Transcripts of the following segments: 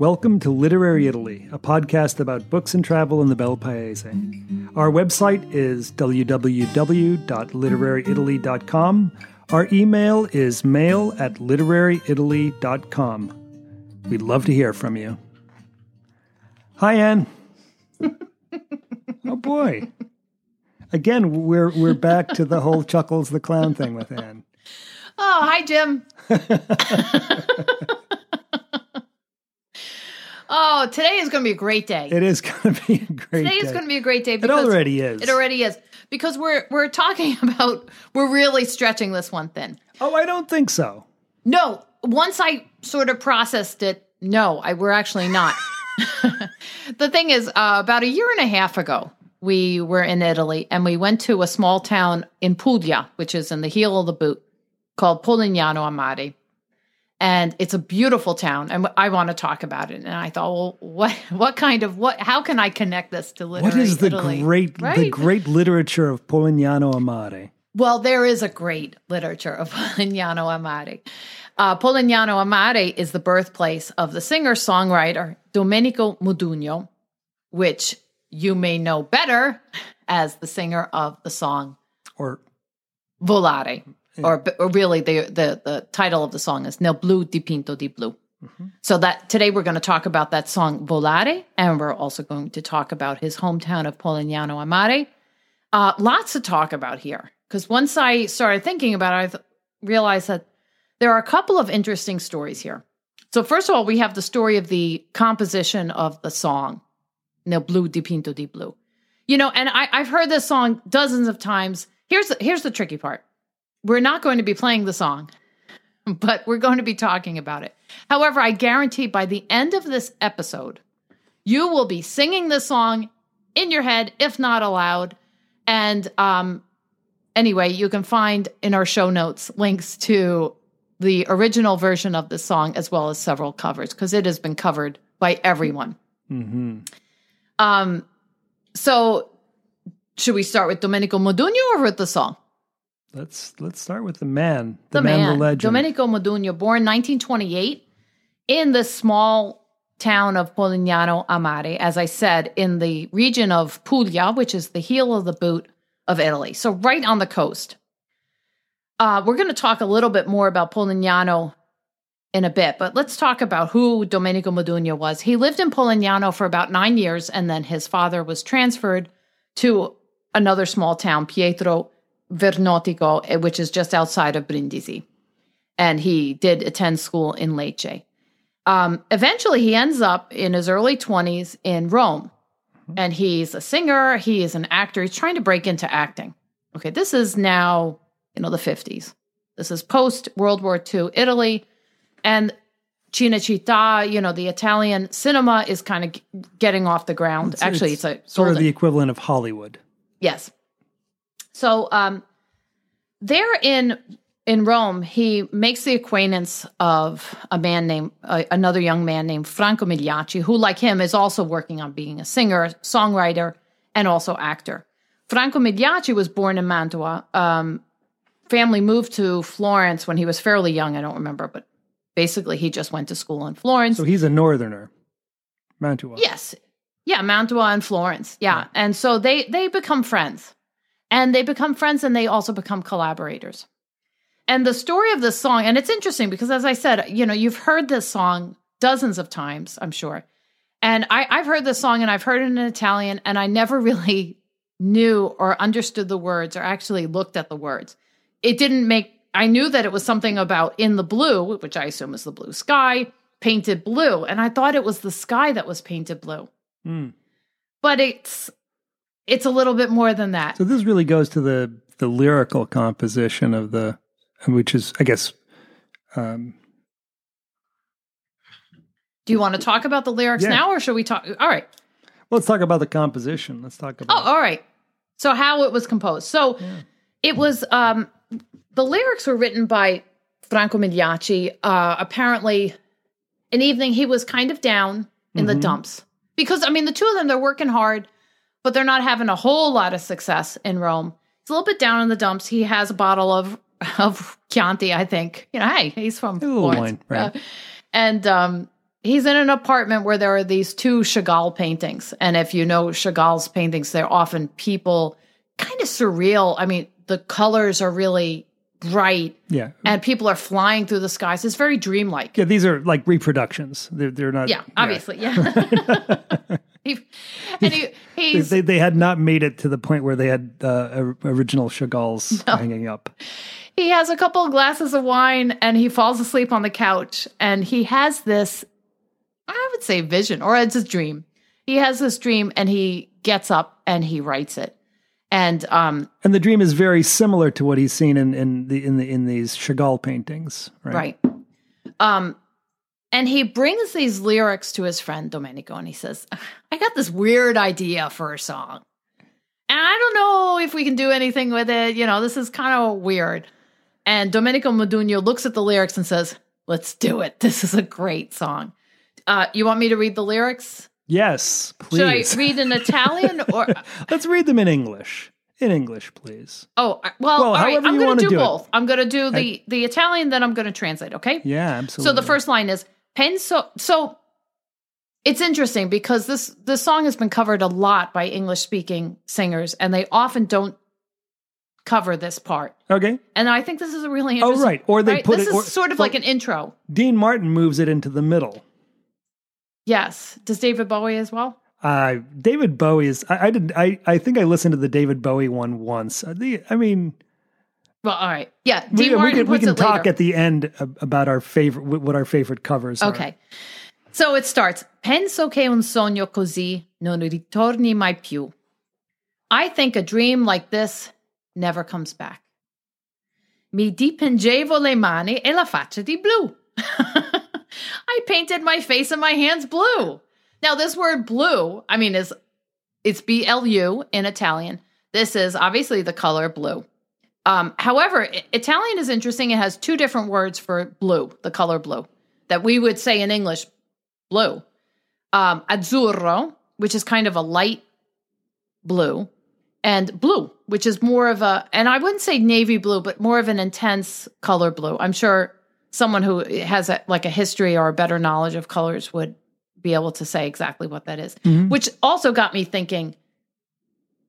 Welcome to Literary Italy, a podcast about books and travel in the Bel Paese. Our website is www.literaryitaly.com. Our email is mail at literaryitaly.com. We'd love to hear from you. Hi, Anne. oh boy. Again, we're we're back to the whole Chuckles the Clown thing with Anne. Oh, hi, Jim. oh, today is going to be a great day. It is going to be a great Today day. is going to be a great day. Because it already is. It already is because we're we're talking about we're really stretching this one thin. oh, I don't think so. No, once I sort of processed it, no, I we're actually not. the thing is, uh, about a year and a half ago, we were in Italy and we went to a small town in Puglia, which is in the heel of the boot, called Polignano a Mare. And it's a beautiful town, and I want to talk about it. And I thought, well, what, what kind of what? How can I connect this to literature What is the Italy? great the great literature of Polignano a Mare? Well, there is a great literature of Polignano a Mare. Uh, Polignano a Mare is the birthplace of the singer songwriter Domenico Modugno, which you may know better as the singer of the song Or Volare. Or, or really, the, the, the title of the song is Nel blu dipinto di blu. So that today we're going to talk about that song Volare, and we're also going to talk about his hometown of Polignano a Mare. Uh, lots to talk about here because once I started thinking about it, I th- realized that there are a couple of interesting stories here. So first of all, we have the story of the composition of the song Nel blu dipinto di blu. You know, and I, I've heard this song dozens of times. Here's the, here's the tricky part. We're not going to be playing the song, but we're going to be talking about it. However, I guarantee by the end of this episode, you will be singing the song in your head, if not aloud. And um, anyway, you can find in our show notes links to the original version of the song as well as several covers because it has been covered by everyone. mhm. Um, so should we start with Domenico Modugno or with the song? Let's let's start with the man, the, the man, man, the legend. Domenico Modugno, born 1928 in the small town of Polignano a Mare, as I said, in the region of Puglia, which is the heel of the boot of Italy. So right on the coast. Uh, we're going to talk a little bit more about Polignano in a bit, but let's talk about who Domenico Modugno was. He lived in Polignano for about nine years, and then his father was transferred to another small town, Pietro Vernotico, eh, which is just outside of Brindisi. And he did attend school in Lecce. Um, eventually, he ends up in his early 20s in Rome. And he's a singer, he is an actor, he's trying to break into acting. Okay, this is now, you know, the 50s. This is post World War II Italy. And Cinecittà, you know, the Italian cinema is kind of g- getting off the ground. It's- Actually, it's, a sort of the equivalent of Hollywood. Yes. So um there in in Rome, he makes the acquaintance of a man named uh, another young man named Franco Migliacci, who like him is also working on being a singer, songwriter, and also actor. Franco Migliacci was born in Mantua. Um, family moved to Florence when he was fairly young. I don't remember, but basically he just went to school in Florence. So he's a northerner. Mantua. Yes. Yeah, Mantua and Florence. Yeah. And so they they become friends. And they become friends and they also become collaborators. And the story of this song, and it's interesting because as I said, you know, you've heard this song dozens of times, I'm sure. And I, I've heard this song and I've heard it in Italian, and I never really knew or understood the words or actually looked at the words. It didn't make I knew that it was something about in the blue, which I assume is the blue sky, painted blue. And I thought it was the sky that was painted blue Mm. but it's it's a little bit more than that. So this really goes to the the lyrical composition of the, which is, I guess, um, Do you want to talk about the lyrics Yeah. now, or should we talk? All right. let's talk about the composition. Let's talk about. Oh, all right. So how it was composed. So it was um the lyrics were written by Franco Migliacci. Uh apparently an evening he was kind of down in the Mhm. dumps. Because I mean the two of them they're working hard, but they're not having a whole lot of success in Rome. He's a little bit down in the dumps. He has a bottle of of Chianti, I think. You know, hey, he's from little Florence. wine, right. Uh, and um he's in an apartment where there are these two Chagall paintings. And if you know Chagall's paintings, they're often people kind of surreal. I mean, the colors are really bright Yeah. and people are flying through the skies. It's very dreamlike. Yeah, these are like reproductions. They're, they're not. Yeah, obviously. Yeah. he, and he, They, he's they, they had not made it to the point where they had uh, original Chagall's hanging up. he has a couple of glasses of wine and he falls asleep on the couch and he has this i would say vision or it's a dream he has this dream and he gets up and he writes it and um And the dream is very similar to what he's seen in, in the in the in these Chagall paintings, right? right um and he brings these lyrics to his friend domenico and he says i got this weird idea for a song and i don't know if we can do anything with it you know this is kind of weird and domenico modugno looks at the lyrics and says let's do it this is a great song uh, you want me to read the lyrics Yes, please. should i read in italian or Let's read them in English. In English, please. oh well, Well, all right i'm gonna wanna do, do it. both i'm gonna do the the italian then i'm gonna translate okay Yeah, absolutely. So the first line is penso. So it's interesting because this this song has been covered a lot by English speaking singers, and they often don't cover this part. Okay. And I think this is a really interesting Oh, right. Or they right? put this it- is or- sort of like an intro. Dean Martin moves it into the middle. Yes. Does David Bowie as well? Uh, David Bowie is. I, I did. I, I think I listened to the David Bowie one once. Uh, The, I mean, Well, all right. Yeah. we, Dean we Martin can, we can talk later. at the end about our favorite, what our favorite covers are. Okay. So it starts. Penso che un sogno così non ritorni mai più. I think a dream like this never comes back. Mi dipingevo le mani e la faccia di blu. I painted my face and my hands blue. Now this word blue, I mean, is it's B L U in Italian. This is obviously the color blue. Um, however, Italian is interesting. It has two different words for blue, the color blue, that we would say in English, blue. Um, azzurro, which is kind of a light blue, and blue, which is more of a, and I wouldn't say navy blue, but more of an intense color blue. I'm sure someone who has a, like a history or a better knowledge of colors would be able to say exactly what that is. Which also got me thinking,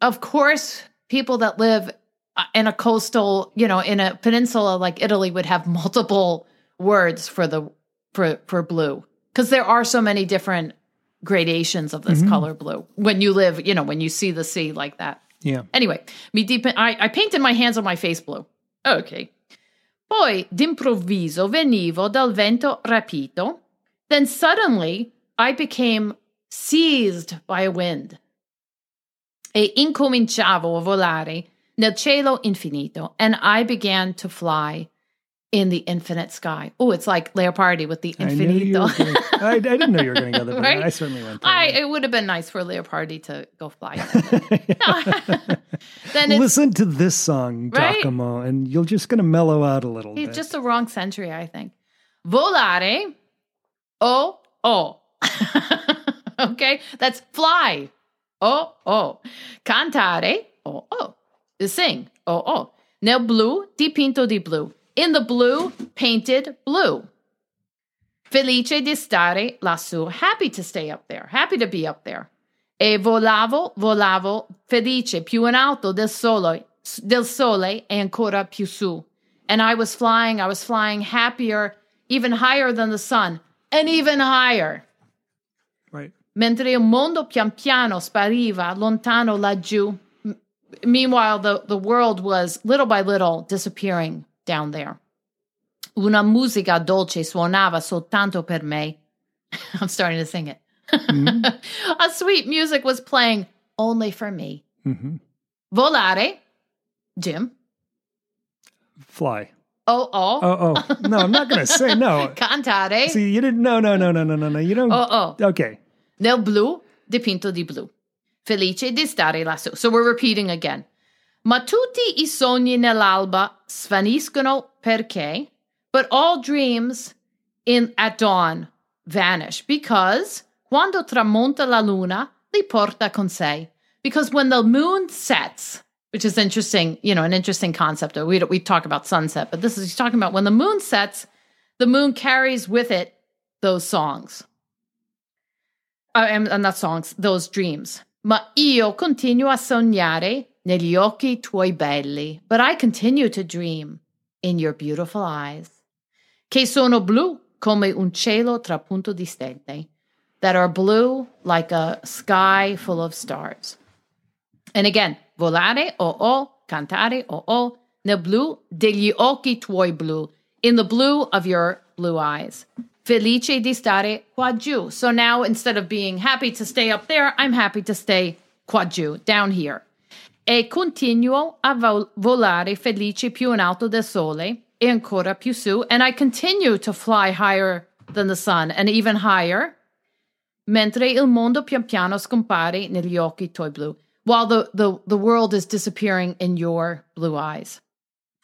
of course, people that live Uh, in a coastal, you know, in a peninsula like Italy would have multiple words for the for for blue because there are so many different gradations of this mm-hmm. color blue when you live, you know, when you see the sea like that. Yeah. Anyway, mi dip- I, I painted my hands on my face blue. Ok. Poi d'improvviso venivo dal vento rapito. Then suddenly I became seized by a wind. E incominciavo a volare nel cielo infinito. And I began to fly in the infinite sky. Oh, it's like Leopardi with the L'infinito. were gonna, I, I didn't know you were going to go there. but Right? I certainly went there. I, it would have been nice for Leopardi to go fly. then it's Listen to this song, Right? And you're just going to mellow out a little He's bit. just the wrong century, I think. Volare. Oh, oh. okay, that's fly. Oh, oh. Cantare. Oh, oh. To sing. Oh, oh. Nel blu, dipinto di blu. In the blue, painted blue. Felice di stare lassù. Happy to stay up there. Happy to be up there. E volavo, volavo, felice, più in alto del sole, del sole e ancora più su. And I was flying, I was flying happier, even higher than the sun, and even higher. right. Mentre il mondo pian piano spariva lontano laggiù. Meanwhile, the, the world was little by little disappearing down there. Una musica dolce suonava soltanto per me. I'm starting to sing it. A sweet music was playing only for me. hmm Volare, Jim. Fly. Oh, oh. Oh, oh. No, I'm not going to say no. Cantare. See, you didn't. No, no, no, no, no, no, no. You don't. Oh, oh. Okay. Nel blu, dipinto di blu. Felice di stare lassù. So we're repeating again. Ma tutti i sogni nell'alba svaniscono perché, but all dreams in at dawn vanish because quando tramonta la luna li porta con sé. Because when the moon sets, which is interesting, you know, an interesting concept. We we talk about sunset, but this is he's talking about when the moon sets, the moon carries with it those songs. uh, and, and not songs, those dreams. Ma io continuo a sognare negli occhi tuoi belli, but I continue to dream in your beautiful eyes, che sono blu come un cielo trapunto di stelle, that are blue like a sky full of stars. And again, volare o o, cantare o o, nel blu degli occhi tuoi blu, in the blue of your blue eyes. Felice di stare qua giù. So now instead of being happy to stay up there, I'm happy to stay qua giù, down here. E continuo a volare felice più in alto del sole e ancora più su. And I continue to fly higher than the sun and even higher. Mentre il mondo pian piano scompare negli occhi tuoi blu. While the, the, the world is disappearing in your blue eyes.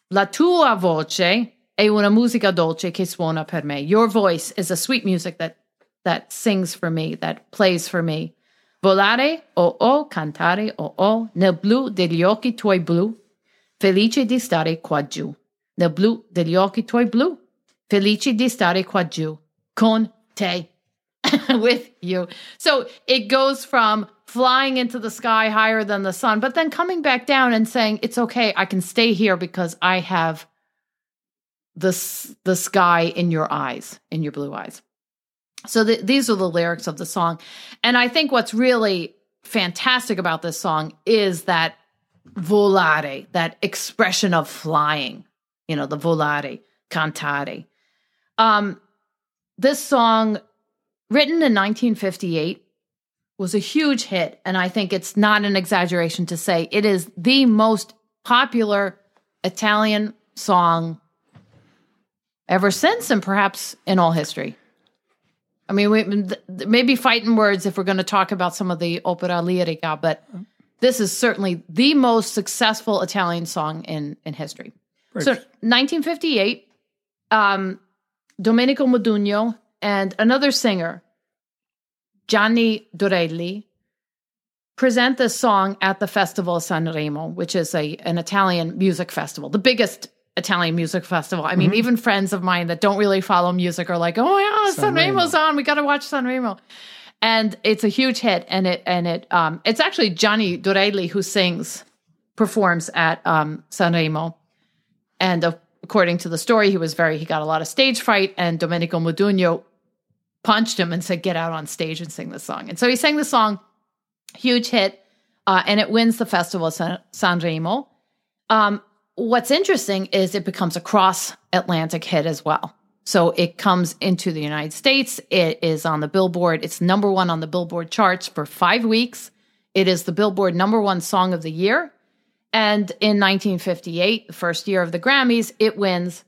La tua voce è una musica dolce che suona per me. Your voice is a sweet music that that sings for me, that plays for me. Volare o oh, oh, cantare o oh, oh, nel blu degli occhi tuoi blu, felice di stare qua giù. Nel blu degli occhi tuoi blu, felice di stare qua giù. Con te. With you. So it goes from flying into the sky higher than the sun, but then coming back down and saying, it's okay, I can stay here because I have the the sky in your eyes, in your blue eyes. So the, these are the lyrics of the song, and I think what's really fantastic about this song is that volare, that expression of flying. You know, the volare, cantare. Um, this song, written in 1958, was a huge hit, and I think it's not an exaggeration to say it is the most popular Italian song ever since and perhaps in all history. I mean, we, maybe fighting words if we're going to talk about some of the opera lirica, but this is certainly the most successful Italian song in, in history. Right. So, 1958, um, Domenico Modugno and another singer, Gianni Dorelli, present this song at the Festival of Sanremo, which is a an Italian music festival, the biggest Italian music festival. I mean, mm-hmm. even friends of mine that don't really follow music are like, "Oh yeah, Sanremo's on. We got to watch Sanremo." And it's a huge hit, and it and it um, it's actually Gianni Dorelli who sings, performs at um, Sanremo, and uh, according to the story, he was very he got a lot of stage fright, and Domenico Modugno punched him and said, "Get out on stage and sing this song." And so he sang the song, huge hit, uh, and it wins the festival of San- Sanremo. Um, what's interesting is it becomes a cross Atlantic hit as well. So it comes into the United States. It is on the Billboard. It's number one on the Billboard charts for five weeks. It is the Billboard number one song of the year. And in 1958, the first year of the Grammys, it wins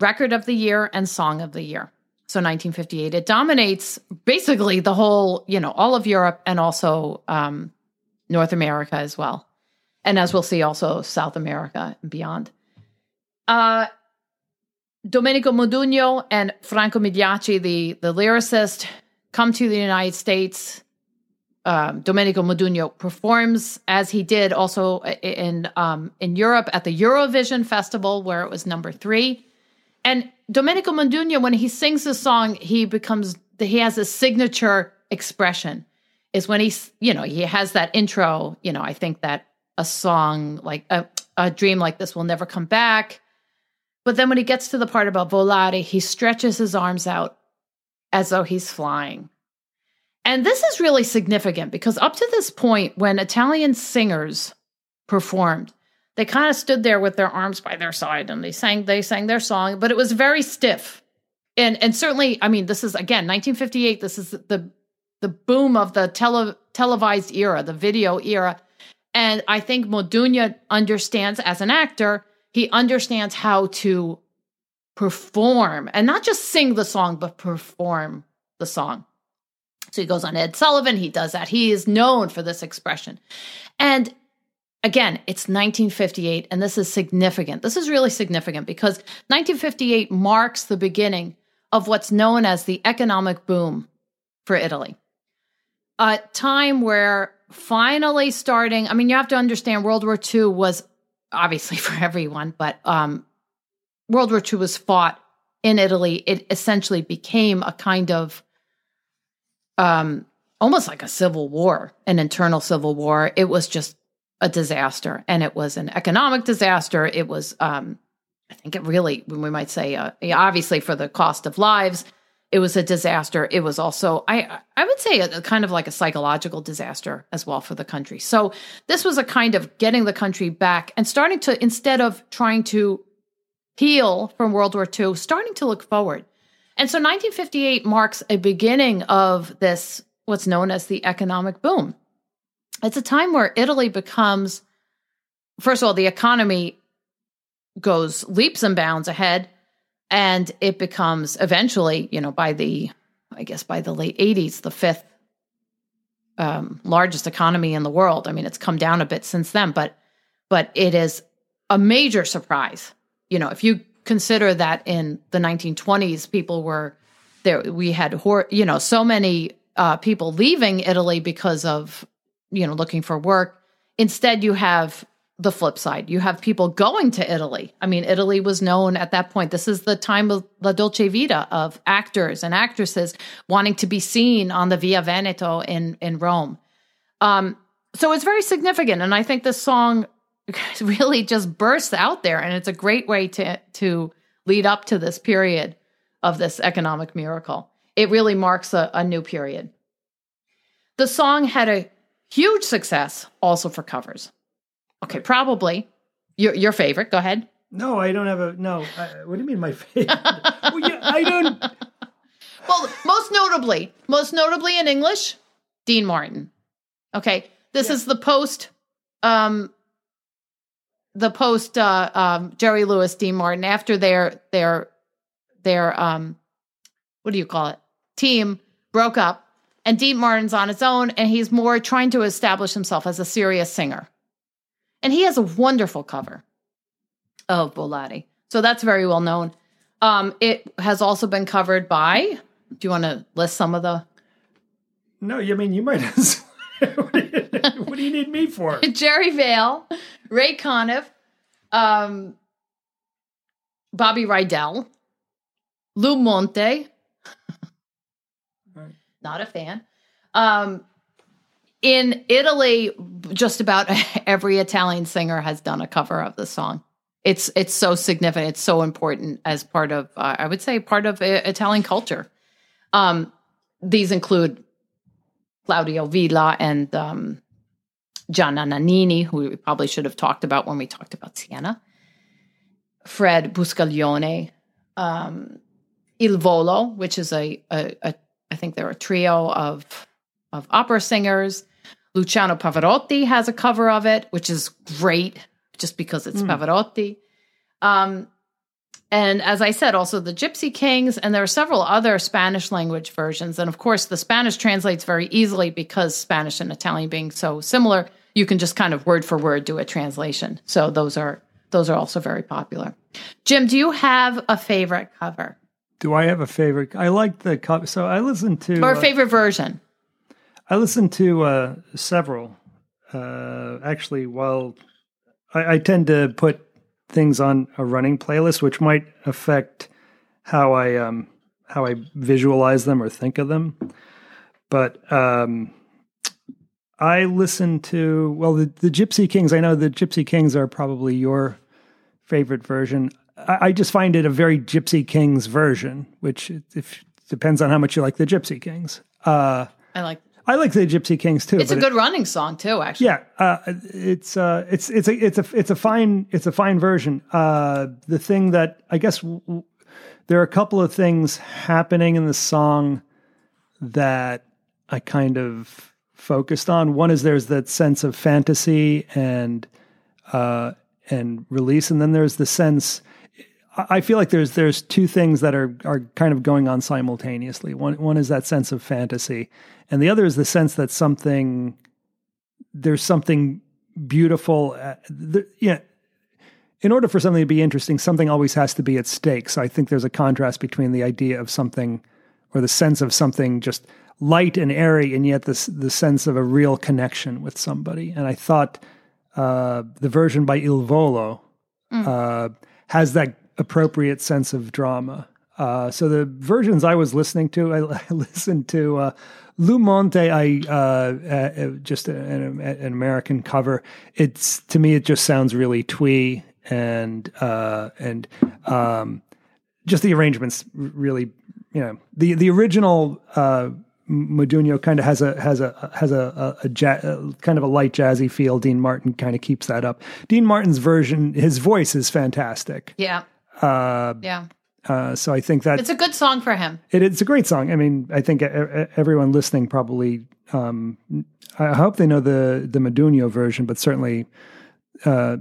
Record of the Year and Song of the Year. So 1958, it dominates basically the whole, you know, all of Europe and also um, North America as well and as we'll see, also South America and beyond. Uh, Domenico Modugno and Franco Migliacci, the, the lyricist, come to the United States. Um, Domenico Modugno performs as he did also in um, in Europe at the Eurovision Festival, where it was number three. And Domenico Modugno, when he sings the song, he becomes he has a signature expression. Is when he's you know he has that intro. You know, I think that a song like a, a dream like this will never come back. But then when he gets to the part about volare, he stretches his arms out as though he's flying. And this is really significant because up to this point, when Italian singers performed, they kind of stood there with their arms by their side and they sang they sang their song, but it was very stiff. And and certainly, I mean, this is again 1958. This is the the boom of the tele, televised era, the video era. And I think Modugno understands as an actor, he understands how to perform and not just sing the song, but perform the song. So he goes on Ed Sullivan, he does that. He is known for this expression. And again, it's 1958, and this is significant. This is really significant because 1958 marks the beginning of what's known as the economic boom for Italy. A time where finally starting. I mean, you have to understand World War II was obviously for everyone, but um, World War II was fought in Italy. It essentially became a kind of um, almost like a civil war, an internal civil war. It was just a disaster, and it was an economic disaster. It was, um, I think, it really, when we might say, uh, obviously for the cost of lives, it was a disaster. It was also, I, I would say, a, a kind of like a psychological disaster as well for the country. So this was a kind of getting the country back and starting to, instead of trying to heal from World War II, starting to look forward. And so 1958 marks a beginning of this, what's known as the economic boom. It's a time where Italy becomes, first of all, the economy goes leaps and bounds ahead, and it becomes eventually, you know, by the, I guess by the late 80s, the fifth um, largest economy in the world. I mean, it's come down a bit since then, but but it is a major surprise. You know, if you consider that in the 1920s, people were there. We had, you know, so many uh, people leaving Italy because of, you know, looking for work. Instead, you have the flip side. You have people going to Italy. I mean, Italy was known at that point. This is the time of La Dolce Vita of actors and actresses wanting to be seen on the Via Veneto in in Rome. Um, so it's very significant, and I think this song really just bursts out there, and it's a great way to to lead up to this period of this economic miracle. It really marks a, a new period. The song had a huge success also for covers. Okay, probably your your favorite. Go ahead. No, I don't have a no. I, what do you mean my favorite? well, yeah, I don't. Well, most notably, most notably in English, Dean Martin. Okay, this yeah. is the post, um, the post uh, um, Jerry Lewis, Dean Martin after their their their um, what do you call it? Team broke up, and Dean Martin's on his own, and he's more trying to establish himself as a serious singer. And he has a wonderful cover of Volare. So that's very well known. Um, it has also been covered by, do you want to list some of the? No, I mean, you might as what, do you, what do you need me for? Jerry Vale, Ray Conniff, um, Bobby Rydell, Lou Monte. Not a fan. Um, in Italy, just about every Italian singer has done a cover of the song. It's it's so significant. It's so important as part of uh, I would say part of uh, Italian culture. Um, these include Claudio Villa and um, Gianna Nannini, who we probably should have talked about when we talked about Siena. Fred Buscaglione, um, Il Volo, which is a, a, a I think they're a trio of of opera singers. Luciano Pavarotti has a cover of it, which is great just because it's mm. Pavarotti. Um, and as I said, also the Gypsy Kings, and there are several other Spanish language versions. And of course, the Spanish translates very easily because Spanish and Italian being so similar, you can just kind of word for word do a translation. So those are those are also very popular. Jim, do you have a favorite cover? Do I have a favorite? I like the cover. So I listen to or a uh, favorite version. I listened to uh, several. Uh, actually, while I, I, tend to put things on a running playlist, which might affect how I um, how I visualize them or think of them. But um, I listen to well the, the Gypsy Kings. I know the Gypsy Kings are probably your favorite version. I, I just find it a very Gypsy Kings version, which if depends on how much you like the Gypsy Kings. Uh, I like I like the Gypsy Kings too. It's a good it, running song too, actually. Yeah, uh, it's uh, it's it's a it's a it's a fine it's a fine version. Uh, the thing that I guess w- there are a couple of things happening in the song that I kind of focused on. One is there's that sense of fantasy and uh, and release, and then there's the sense. I feel like there's there's two things that are are kind of going on simultaneously. One one is that sense of fantasy, and the other is the sense that something there's something beautiful. Uh, the, yeah, in order for something to be interesting, something always has to be at stake. So I think there's a contrast between the idea of something or the sense of something just light and airy, and yet this the sense of a real connection with somebody. And I thought uh, the version by Il Volo mm. uh, has that appropriate sense of drama. Uh, so the versions I was listening to, I, I listened to uh, Lou Monte. I uh, uh, just an, an American cover. It's to me, it just sounds really twee and uh, and um, just the arrangements really, you know, the the original. Uh, Modugno kind of has a has a has a, a, a, ja- kind of a light jazzy feel. Dean Martin kind of keeps that up. Dean Martin's version, his voice is fantastic. Yeah. Uh, Yeah. uh, so I think that It's a good song for him. it, it's a great song. I mean, I think everyone listening probably. Um, I hope they know the the Modugno version, but certainly uh,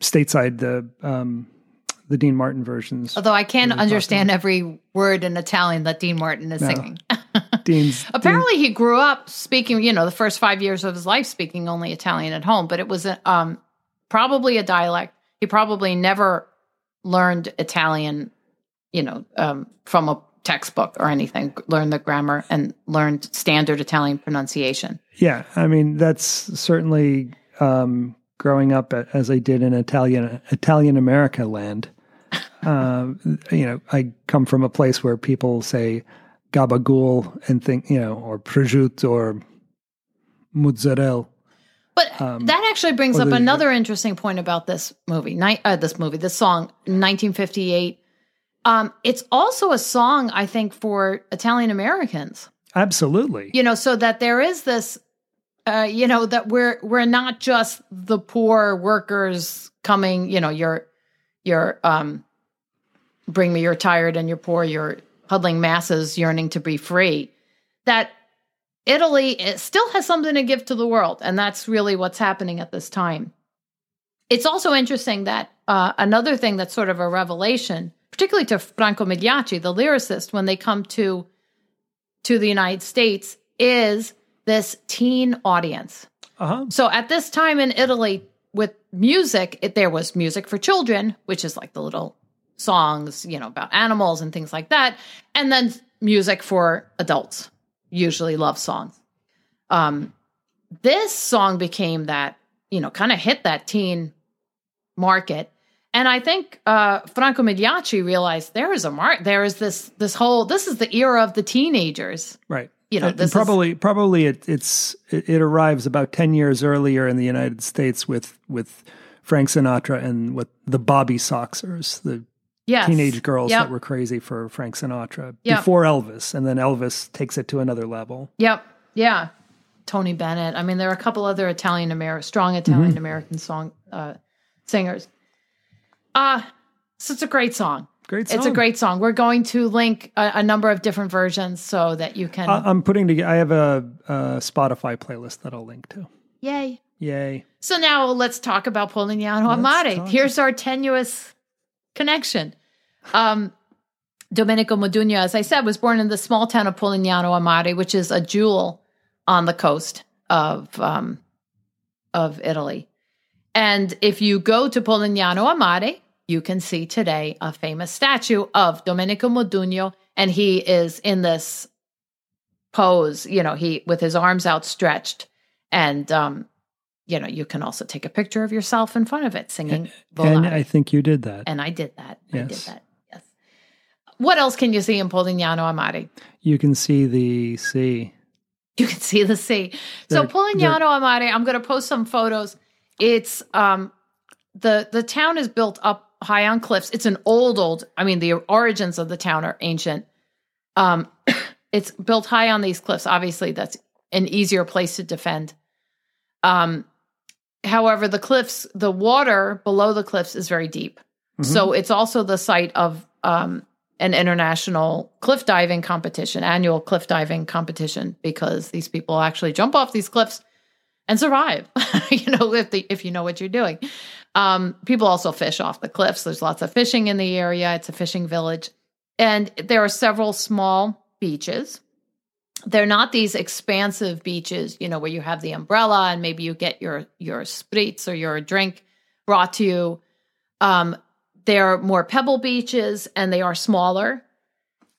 stateside the um, the Dean Martin versions. Although I can't understand every word in Italian that Dean Martin is singing. Dean's Apparently, he grew up speaking, you know, the first five years of his life speaking only Italian at home, but it was a, um, probably a dialect. He probably never learned Italian, you know, um, from a textbook or anything, learned the grammar and learned standard Italian pronunciation. Yeah, I mean that's certainly um, growing up as I did in Italian Italian America land. Uh, you know, I come from a place where people say gabagool and think you know, or prosciutto or mozzarella. But that actually brings up the- another interesting point about this movie, ni- uh, this movie, this song, 1958. Um, it's also a song, I think, for Italian Americans. Absolutely. you know so that there is this uh you know that we're we're not just the poor workers coming you know you're you're um bring me you're tired and you're poor you're huddling masses yearning to be free that italy it still has something to give to the world and that's really what's happening at this time it's also interesting that uh, another thing that's sort of a revelation particularly to franco migliacci the lyricist when they come to to the United States is this teen audience. Uh-huh. So at this time in Italy, with music, it, there was music for children, which is like the little songs, you know, about animals and things like that, and then music for adults, usually love songs. Um, this song became that, you know, kind of hit that teen market. And I think uh, Franco Migliacci realized there is a mark. There is this this whole. This is the era of the teenagers. Right. You know, this is- probably probably it, it's it, it arrives about ten years earlier in the United States with with Frank Sinatra and with the Bobby Soxers, the Yes. teenage girls Yep. that were crazy for Frank Sinatra Yep. before Elvis, and then Elvis takes it to another level. Yep. Yeah. Tony Bennett. I mean, there are a couple other Italian American, strong Mm-hmm. Italian American song uh, singers. Uh so it's a great song. Great song. It's a great song. We're going to link a, a number of different versions so that you can. I, I'm putting together. I have a, a Spotify playlist that I'll link to. yay. Yay! So now let's talk about Polignano a Mare. Here's our tenuous connection. Um, Domenico Modugno, as I said, was born in the small town of Polignano a Mare, which is a jewel on the coast of um, of Italy. And if you go to Polignano a Mare, you can see today a famous statue of Domenico Modugno, and he is in this pose, you know, he with his arms outstretched, and um, you know, you can also take a picture of yourself in front of it singing And Volare. I think you did that. And I did that. I did that. Yes. What else can you see in Polignano a Mare? You can see the sea. You can see the sea. So Polignano a Mare, I'm going to post some photos. It's um the the town is built up high on cliffs. It's an old old. I mean, the origins of the town are ancient. Um, it's built high on these cliffs. Obviously, that's an easier place to defend. Um, however, the cliffs, the water below the cliffs is very deep. So it's also the site of um, an international cliff diving competition, annual cliff diving competition, because these people actually jump off these cliffs and survive. you know, if the, if you know what you're doing. Um, people also fish off the cliffs. There's lots of fishing in the area. It's a fishing village, and there are several small beaches. They're not these expansive beaches, you know, where you have the umbrella and maybe you get your your spritz or your drink brought to you. Um, they're more pebble beaches and they are smaller.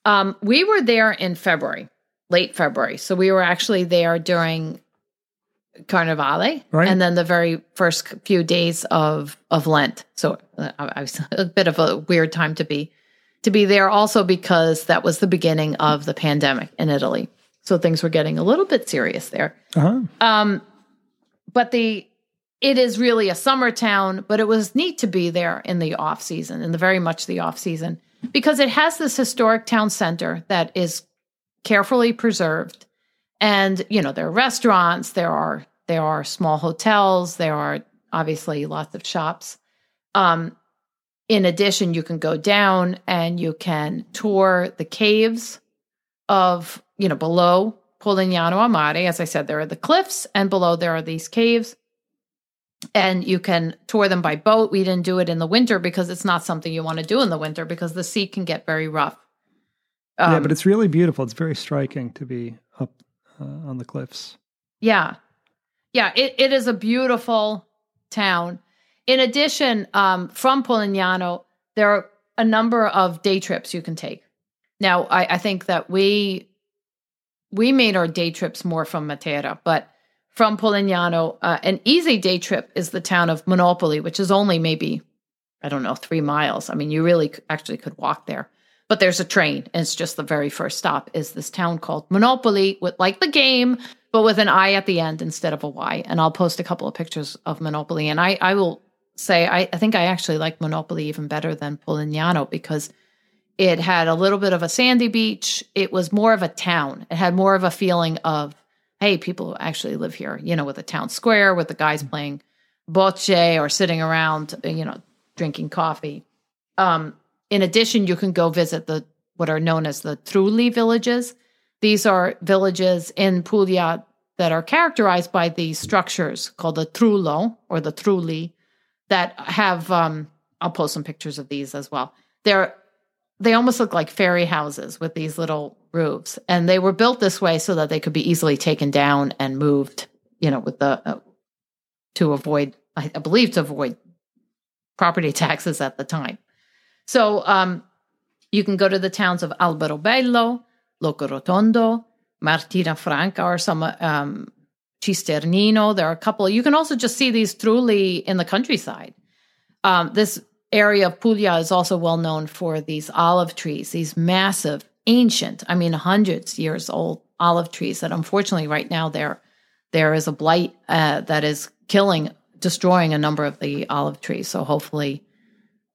Um, we were there in February, late February. So we were actually there during Carnivale Right. and then the very first few days of of Lent. So uh, I I was a bit of a weird time to be to be there also because that was the beginning of the pandemic in Italy. So things were getting a little bit serious there. Uh-huh. Um, but the it is really a summer town, but it was neat to be there in the off season, in the very much the off season, because it has this historic town center that is carefully preserved. And, you know, there are restaurants, there are there are small hotels, there are obviously lots of shops. Um, in addition, you can go down and you can tour the caves of, you know, below Polignano a Mare. As I said, there are the cliffs, and below there are these caves. And you can tour them by boat. We didn't do it in the winter because it's not something you want to do in the winter because the sea can get very rough. Um, yeah, but it's really beautiful. It's very striking to be up uh, on the cliffs. Yeah. Yeah, it, it is a beautiful town. In addition, um, from Polignano, there are a number of day trips you can take. Now, I, I think that we we made our day trips more from Matera, but from Polignano, uh, an easy day trip is the town of Monopoli, which is only maybe I don't know three miles. I mean, you really actually could walk there, but there's a train, and it's just the very first stop is this town called Monopoli, with like the game, but with an I at the end instead of a Y. And I'll post a couple of pictures of Monopoli, and I I will say I, I think I actually like Monopoli even better than Polignano because it had a little bit of a sandy beach. It was more of a town. It had more of a feeling of, hey, people actually live here, you know, with a town square, with the guys mm-hmm. playing bocce or sitting around, you know, drinking coffee. Um, in addition, you can go visit the what are known as the Trulli villages. These are villages in Puglia that are characterized by these structures called the Trullo or the Trulli that have um, I'll post some pictures of these as well. They're they almost look like fairy houses with these little roofs, and they were built this way so that they could be easily taken down and moved. You know, with the uh, to avoid, I, I, believe, to avoid property taxes at the time. So um, you can go to the towns of Alberobello, Locorotondo, Martina Franca, or some um, Cisternino. There are a couple. You can also just see these trulli in the countryside. Um, this area of Puglia is also well known for these olive trees, these massive, ancient, I mean, hundreds years old olive trees that unfortunately right now there there is a blight uh, that is killing, destroying a number of the olive trees. So hopefully,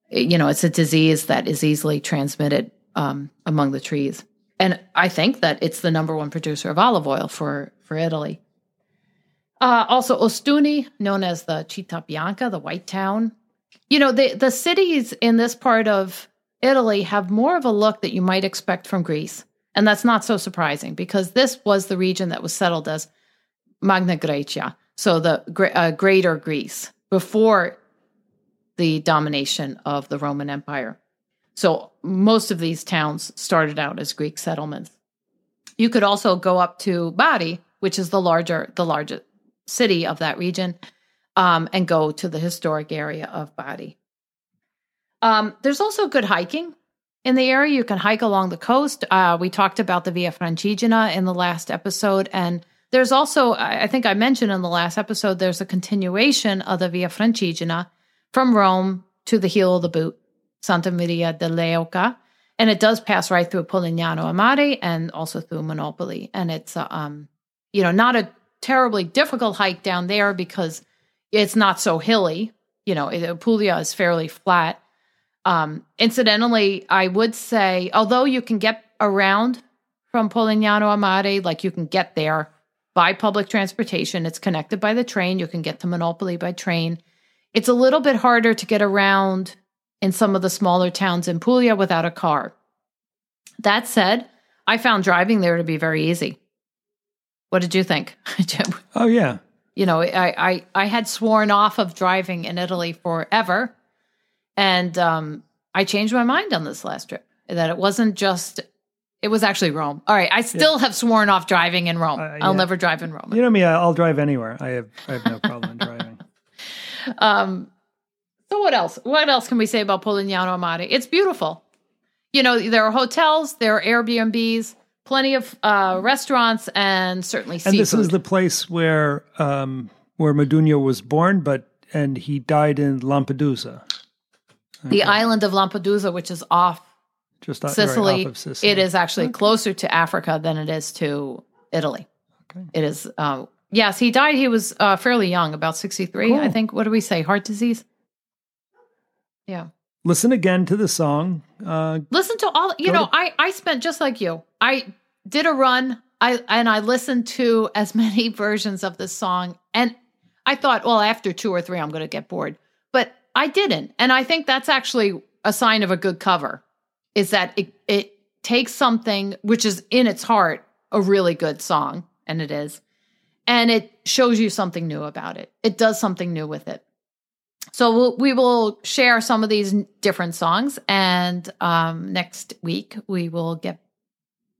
you know, it's a disease that is easily transmitted um, among the trees. And I think that it's the number one producer of olive oil for for Italy. Uh, also, Ostuni, known as the Città Bianca, the White Town. You know, the, the cities in this part of Italy have more of a look that you might expect from Greece. And that's not so surprising because this was the region that was settled as Magna Graecia, so the uh, Greater Greece, before the domination of the Roman Empire. So most of these towns started out as Greek settlements. You could also go up to Bari, which is the larger the largest city of that region um, and go to the historic area of Bari. Um, there's also good hiking in the area. You can hike along the coast. Uh, we talked about the Via Francigena in the last episode. And there's also, I think I mentioned in the last episode, there's a continuation of the Via Francigena from Rome to the heel of the boot, Santa Maria di Leuca. And it does pass right through Polignano a Mare and also through Monopoli. And it's, uh, um, you know, not a terribly difficult hike down there because it's not so hilly. You know, Puglia is fairly flat. Um, incidentally, I would say, although you can get around from Polignano a Mare, like you can get there by public transportation, it's connected by the train. You can get to Monopoli by train. It's a little bit harder to get around in some of the smaller towns in Puglia without a car. That said, I found driving there to be very easy. What did you think? oh yeah. You know, I, I I had sworn off of driving in Italy forever, and um, I changed my mind on this last trip. That it wasn't just it was actually Rome. All right, I still yeah. have sworn off driving in Rome. Uh, I'll never drive in Rome. You know me, I'll drive anywhere. I have I have no problem driving. Um, so what else? What else can we say about Polignano a Mare? It's beautiful. You know, there are hotels, there are Airbnbs plenty of uh, restaurants and certainly and seafood. this is the place where um, where Modugno was born, but and he died in Lampedusa. Okay. The island of Lampedusa, which is off Just right Sicily, off of Sicily. It is actually closer to Africa than it is to Italy. Okay. It is. Uh, yes, he died. He was uh, fairly young, about sixty-three, I think. What do we say? Heart disease. Yeah. Listen again to the song. Uh, Listen to all. You know, to- I I spent just like you. I did a run. I and I listened to as many versions of the song, and I thought, well, after two or three, I'm going to get bored. But I didn't, and I think that's actually a sign of a good cover. Is that it? It takes something which is in its heart a really good song, and it is, and it shows you something new about it. It does something new with it. So we'll, we will share some of these different songs, and um, next week we will get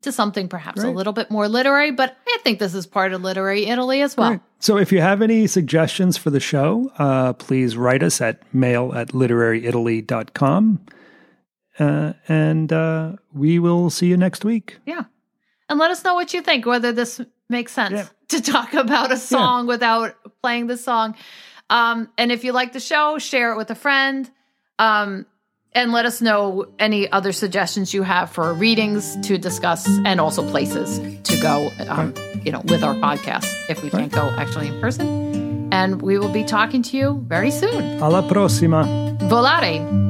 to something perhaps a little bit more literary. But I think this is part of literary Italy as well. Great. So if you have any suggestions for the show, uh, please write us at mail at literaryitaly.com. Uh, and uh, we will see you next week. Yeah, and let us know what you think. Whether this makes sense Yeah. to talk about a song without playing the song. Um, and if you like the show, share it with a friend. Um, and let us know any other suggestions you have for readings to discuss and also places to go, um, you know, with our podcast if we can't go actually in person. And we will be talking to you very soon. Alla prossima. Volare!